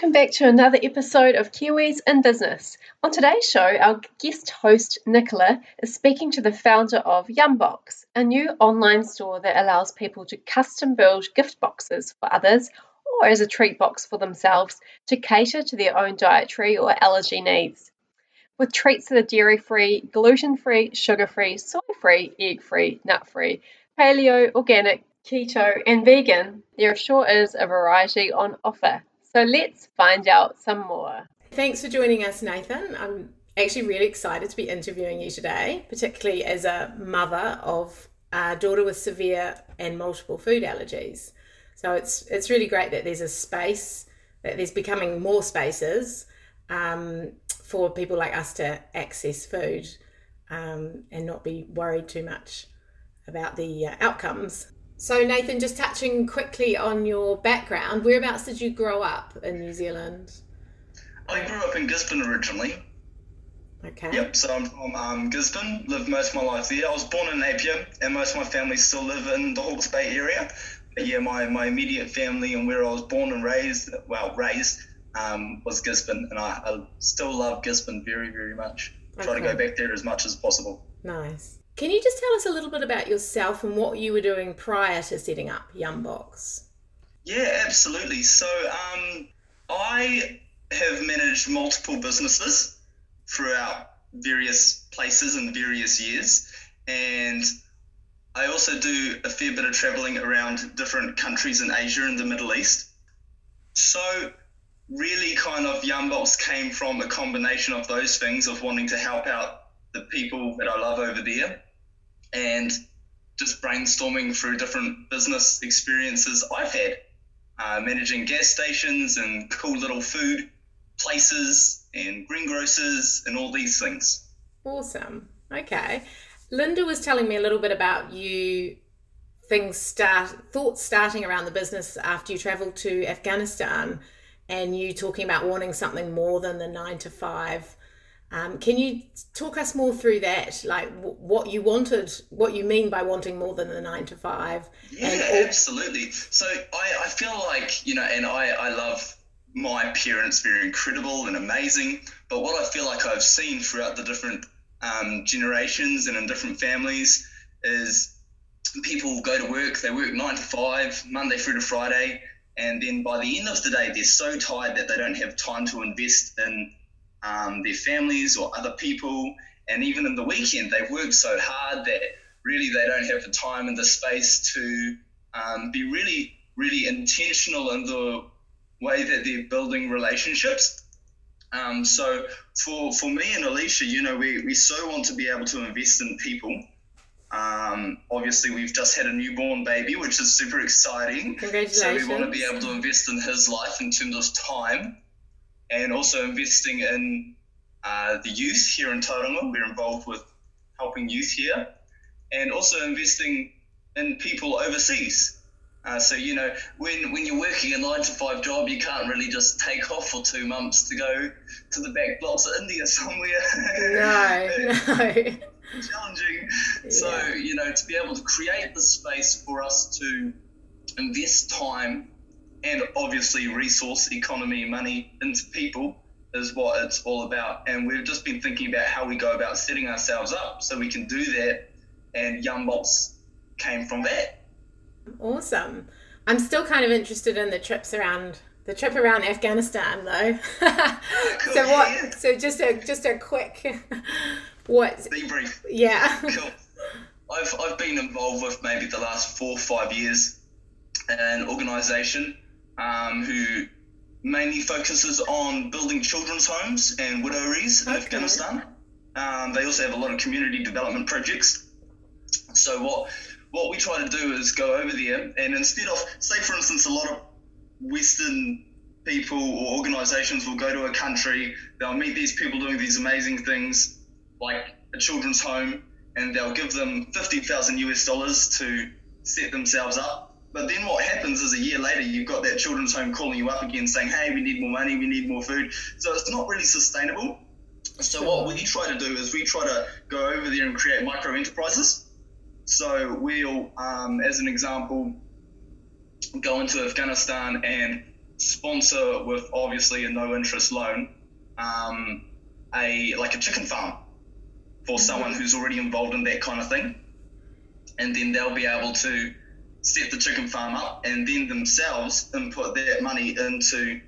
Welcome back to another episode of Kiwis in Business. On today's show, our guest host Nicola is speaking to the founder of Yumbox, a new online store that allows people to custom build gift boxes for others or as a treat box for themselves to cater to their own dietary or allergy needs. With treats that are dairy free, gluten free, sugar free, soy free, egg free, nut free, paleo, organic, keto, and vegan, there sure is a variety on offer. So let's find out some more. Thanks for joining us, Nathan. I'm actually really excited to be interviewing you today, particularly as a mother of a daughter with severe and multiple food allergies. So it's it's really great that there's a space that there's becoming more spaces um, for people like us to access food um, and not be worried too much about the uh, outcomes. So, Nathan, just touching quickly on your background, whereabouts did you grow up in New Zealand? I grew up in Gisborne originally. Okay. Yep, so I'm from um, Gisborne, lived most of my life there. I was born in Napier, and most of my family still live in the Hawke's Bay area. But yeah, my, my immediate family and where I was born and raised, well, raised, um, was Gisborne, and I, I, still love Gisborne very, very much. Okay. Try to go back there as much as possible. Nice. Can you just tell us a little bit about yourself and what you were doing prior to setting up Yumbox? Yeah, absolutely. So um, I have managed multiple businesses throughout various places and various years, and I also do a fair bit of traveling around different countries in Asia and the Middle East. So really kind of Yumbox came from a combination of those things of wanting to help out the people that I love over there and just brainstorming through different business experiences I've had, uh, managing gas stations and cool little food places and greengrocers and all these things. Awesome. Okay. Linda was telling me a little bit about you things start thoughts starting around the business after you traveled to Afghanistan and you talking about wanting something more than the 9 to 5 um, can you talk us more through that, like w- what you wanted, what you mean by wanting more than the nine to five? Yeah, all- absolutely. So I, I feel like you know, and I, I love my parents; they're incredible and amazing. But what I feel like I've seen throughout the different um, generations and in different families is people go to work, they work nine to five, Monday through to Friday, and then by the end of the day, they're so tired that they don't have time to invest in um, their families or other people. And even in the weekend, they've worked so hard that really they don't have the time and the space to um, be really, really intentional in the way that they're building relationships. Um, so for, for me and Alyssha, you know, we, we so want to be able to invest in people. Um, obviously, we've just had a newborn baby, which is super exciting. Congratulations. So we want to be able to invest in his life in terms of time and also investing in uh, the youth here in Tauranga. We're involved with helping youth here, and also investing in people overseas. Uh, so you know, when when you're working a nine to five job, you can't really just take off for two months to go to the back blocks of India somewhere. No, no. Challenging. Yeah. So you know, to be able to create the space for us to invest time and obviously resource economy money into people is what it's all about. And we've just been thinking about how we go about setting ourselves up so we can do that. And Young Yumbox came from that. Awesome. I'm still kind of interested in the trips around the trip around Afghanistan though. cool, so what yeah. so just a just a quick what debrief. Yeah. cool. I've I've been involved with maybe the last four or five years an organization um, who mainly focuses on building children's homes and widoweries in okay. Afghanistan. Um, they also have a lot of community development projects. So what what we try to do is go over there and instead of say for instance a lot of Western people or organizations will go to a country, they'll meet these people doing these amazing things like a children's home and they'll give them fifty thousand US dollars to set themselves up but then what happens is a year later, you've got that children's home calling you up again saying, hey, we need more money, we need more food. So it's not really sustainable. So what we try to do is we try to go over there and create micro enterprises. So we'll, um, as an example, go into Afghanistan and sponsor with obviously a no interest loan, um, a like a chicken farm for someone who's already involved in that kind of thing, and then they'll be able to set the chicken farm up and then themselves input that money into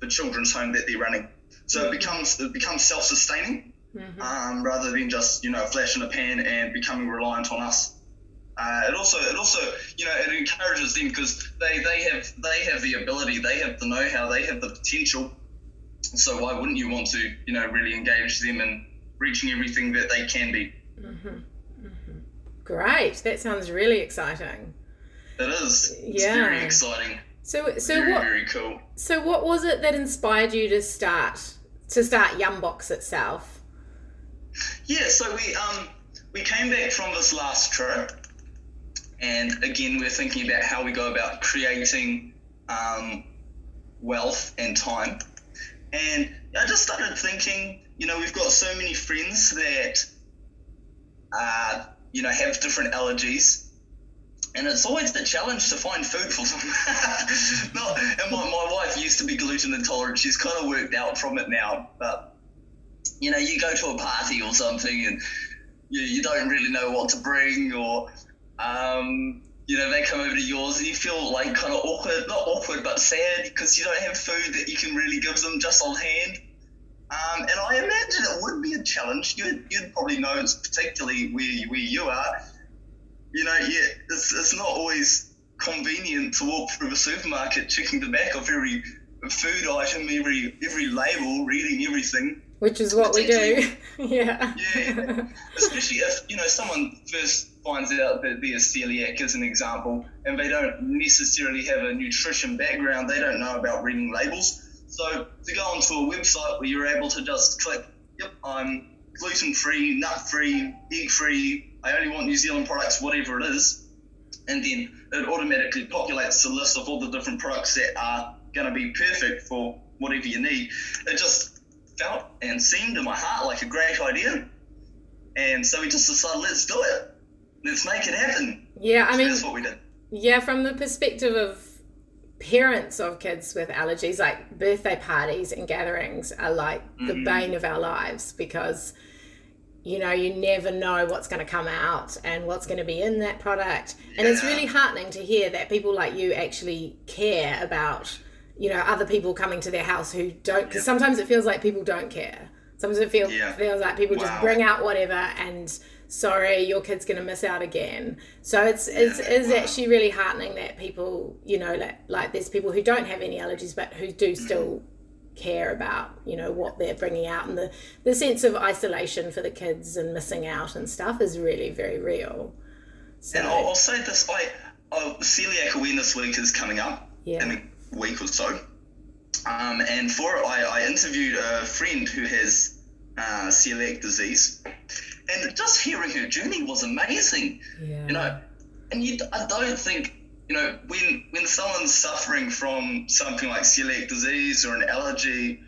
the children's home that they're running. So it becomes it becomes self sustaining um, rather than just you know a flash in the pan and becoming reliant on us. Uh, it also it also you know it encourages them because they, they have they have the ability, they have the know how, they have the potential. So why wouldn't you want to you know really engage them in reaching everything that they can be? Great. That sounds really exciting. It is. It's Yeah. very exciting. So so very what very cool. so what was it that inspired you to start to start Yumbox itself? Yeah, so we um we came back from this last trip, and again we're thinking about how we go about creating um, wealth and time, and I just started thinking, you know, we've got so many friends that, uh, you know, have different allergies. And it's always the challenge to find food for them. and my, my wife used to be gluten intolerant. She's kind of worked out from it now. But you know, you go to a party or something and you, you don't really know what to bring, or, um, you know, they come over to yours and you feel like kind of awkward, not awkward, but sad because you don't have food that you can really give them just on hand. Um, and I imagine it would be a challenge. You'd, you'd probably know, particularly where, where you are. You know, yeah, it's, it's not always convenient to walk through the supermarket checking the back of every food item, every every label, reading everything. Which is what we do. yeah. Yeah, especially if you know someone first finds out that they're celiac, as an example, and they don't necessarily have a nutrition background. They don't know about reading labels. So to go onto a website where you're able to just click, "Yep, I'm gluten free, nut free, egg free. I only want New Zealand products, whatever it is," and then it automatically populates the list of all the different products that are going to be perfect for whatever you need. It just felt and seemed in my heart like a great idea. And so we just decided, let's do it. Let's make it happen. Yeah, I So mean that's what we did. Yeah, from the perspective of parents of kids with allergies, like birthday parties and gatherings are like the mm-hmm. bane of our lives because you know you never know what's going to come out and what's going to be in that product. And it's really heartening to hear that people like you actually care about you know other people coming to their house who don't because sometimes it feels like people don't care. Sometimes it feels, Yeah. feels like people just bring out whatever and sorry your kid's going to miss out again. So it's it's, it's Wow. actually really heartening that people you know like, like there's people who don't have any allergies but who do mm-hmm. still care about you know what they're bringing out and the the sense of isolation for the kids and missing out and stuff is really very real so And I'll, I'll say this: I, oh, Celiac Awareness Week is coming up Yeah. in a week or so. Um, and for it, I, I interviewed a friend who has uh, celiac disease, and just hearing her journey was amazing. yeah You know, and you, I don't think you know when when someone's suffering from something like celiac disease or an allergy,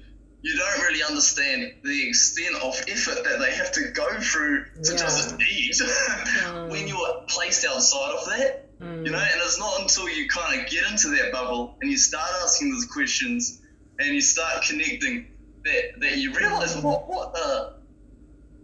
you don't really understand the extent of effort that they have to go through to Yeah. just eat when you're placed outside of that. Mm. You know, and it's not until you kind of get into that bubble and you start asking those questions and you start connecting that that you realize what what a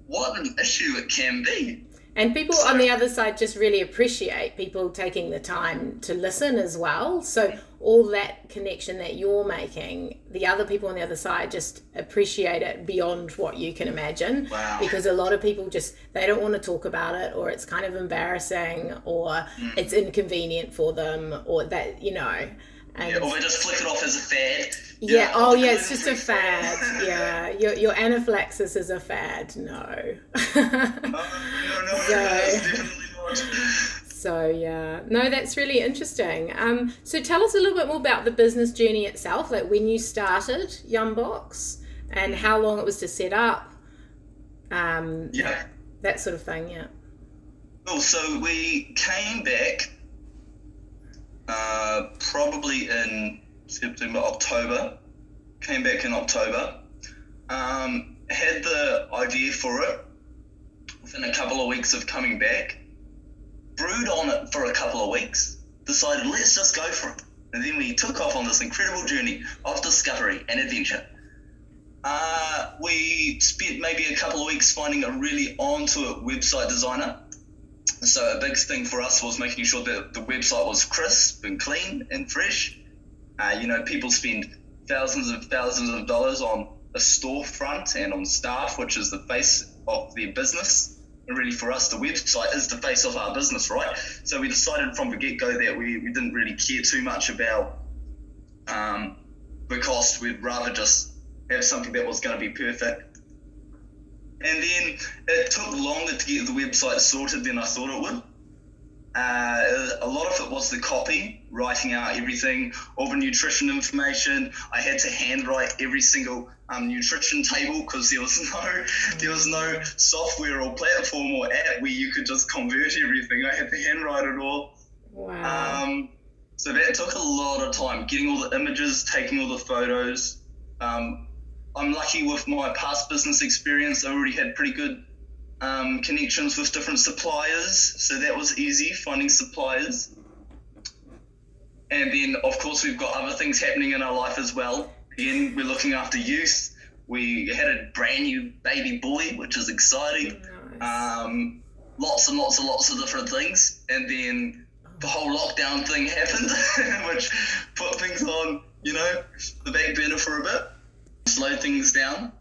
what an issue it can be. And people on the other side just really appreciate people taking the time to listen as well. So all that connection that you're making, the other people on the other side just appreciate it beyond what you can imagine. Wow. Because a lot of people just they don't want to talk about it or it's kind of embarrassing or hmm. it's inconvenient for them or that you know. And Yeah, or they just flick it off as a fad. yeah, oh yeah, it's just a fad. Yeah. Your your anaphylaxis is a fad. No. No, no, no, no, it's. So yeah, no, that's really interesting. Um, so tell us a little bit more about the business journey itself, like when you started Yumbox and how long it was to set up, um, Yeah. that sort of thing. Yeah. Cool. So we came back uh, probably in September, October. Came back in October. Um, had the idea for it within a couple of weeks of coming back. Brewed on it for a couple of weeks. Decided let's just go for it. And then we took off on this incredible journey of discovery and adventure. Uh, we spent maybe a couple of weeks finding a really onto it website designer. So a big thing for us was making sure that the website was crisp and clean and fresh. Uh, you know, people spend thousands and thousands of dollars on a storefront and on staff, which is the face of their business. And really, for us, the website is the face of our business, right? So we decided from the get go that we, we didn't really care too much about um, the cost. We'd rather just have something that was going to be perfect. And then it took longer to get the website sorted than I thought it would. Uh, a lot of it was the copy, writing out everything, all the nutrition information. I had to handwrite every single um, nutrition table because there was no there was no software or platform or app where you could just convert everything. I had to handwrite it all. Wow. Um, so that took a lot of time, getting all the images, taking all the photos. Um, I'm lucky with my past business experience. I already had pretty good um, connections with different suppliers, so that was easy finding suppliers. And then, of course, we've got other things happening in our life as well. Again, we're looking after youth. We had a brand new baby boy, which is exciting. Nice. Um, lots and lots and lots of different things. And then the whole lockdown thing happened, which put things on, you know, the back burner for a bit, slowed things down.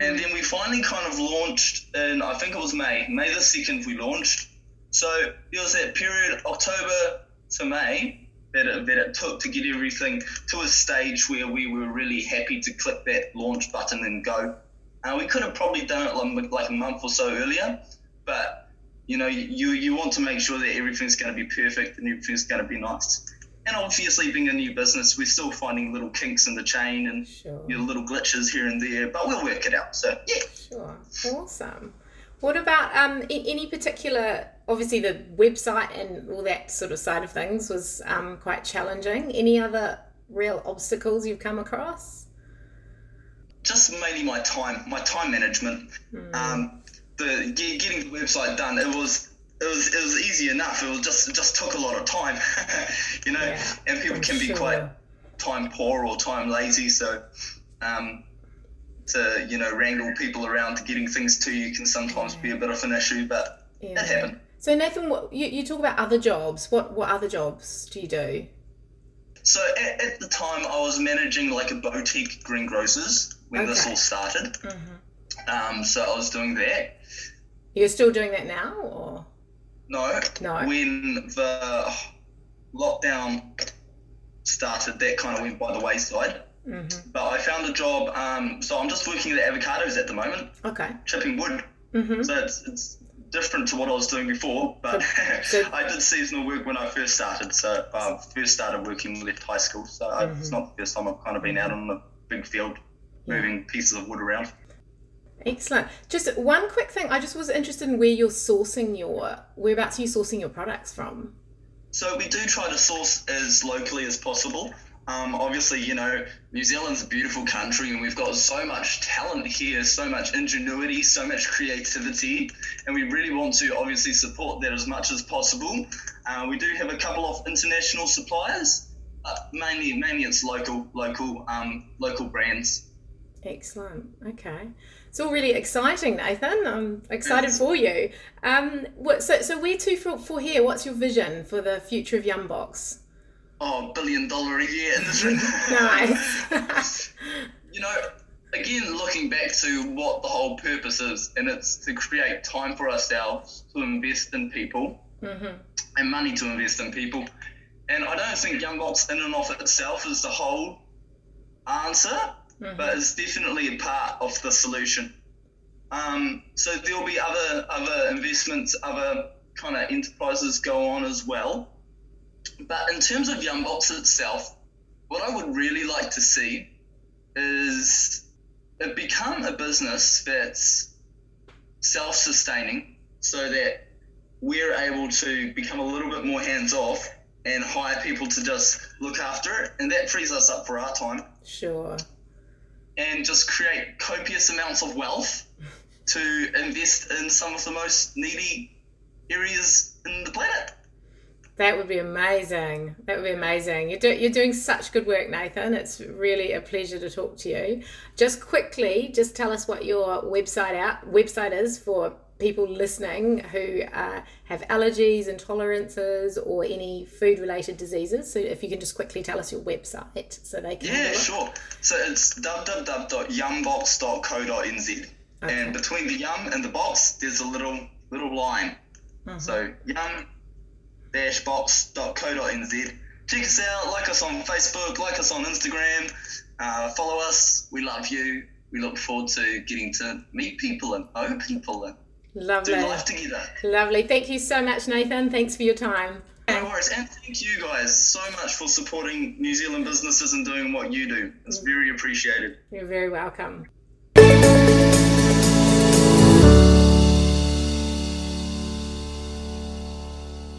And then we finally kind of launched in, I think it was May, May the 2nd, we launched. So it was that period, October to May, that it, that it took to get everything to a stage where we were really happy to click that launch button and go. Uh, we could have probably done it like, like a month or so earlier, but you know, you, you want to make sure that everything's going to be perfect and everything's going to be nice. And obviously, being a new business, we're still finding little kinks in the chain and Sure. you know, little glitches here and there, but we'll work it out. So, yeah. Sure. Awesome. What about um, any particular? Obviously, the website and all that sort of side of things was um, quite challenging. Any other real obstacles you've come across? just mainly my time, my time management. Um, the ge- getting the website done, it was it was it was easy enough. It was just it just took a lot of time, you know. Yeah, and people can be sure. quite time poor or time lazy, so um, to you know wrangle people around to getting things to you can sometimes be a bit of an issue, but Yeah. it happened. So Nathan, what, you, you talk about other jobs. What what other jobs do you do? So at, at the time, I was managing like a boutique greengrocers when this all started. Mm-hmm. Um, so I was doing that. You're still doing that now, or No, No. when the lockdown started, that kind of went by the wayside. mm-hmm. But I found a job. Um, so I'm just working at avocados at the moment, okay? chipping wood. Mm-hmm. So it's, it's different to what I was doing before. But So- I did seasonal work when I first started. So I first started working left high school. So I, it's not the first time I've kind of been out on the big field, moving pieces of wood around. Excellent. Just one quick thing. I just was interested in where you're sourcing your whereabouts are you sourcing your products from? So we do try to source as locally as possible. Um, obviously, you know, New Zealand's a beautiful country and we've got so much talent here, so much ingenuity, so much creativity, and we really want to obviously support that as much as possible. Uh, we do have a couple of international suppliers, but mainly mainly it's local local um, local brands. Excellent. Okay. It's all really exciting, Nathan. I'm excited for you. Um, what, so, so where to for, for here? What's your vision for the future of Yumbox? Oh, billion dollar a year industry. Nice. you know, again, looking back to what the whole purpose is, and it's to create time for ourselves to invest in people mm-hmm. and money to invest in people. And I don't think Yumbox in and of itself is the whole answer, but it's definitely a part of the solution. Um, so there'll be other other investments, other kind of enterprises go on as well. But in terms of Yumbox itself, what I would really like to see is it become a business that's self-sustaining, so that we're able to become a little bit more hands-off and hire people to just look after it, and that frees us up for our time Sure. And just create copious amounts of wealth to invest in some of the most needy areas in the planet. That would be amazing. That would be amazing. You're, do, you're doing such good work, Nathan. It's really a pleasure to talk to you. Just quickly, just tell us what your website out website is for people listening who uh, have allergies, intolerances, or any food related diseases. So if you can just quickly tell us your website so they can. Yeah, sure. So it's www.yum-box.co.nz. Okay. And between the yum and the box, there's a little little line. Mm-hmm. So yum box.co.nz. Check us out, like us on Facebook, like us on Instagram, uh, follow us. We love you. We look forward to getting to meet people and know people and Lovely. do life together. Lovely. Thank you so much, Nathan. Thanks for your time. No worries. And thank you guys so much for supporting New Zealand businesses and doing what you do. It's very appreciated. You're very welcome.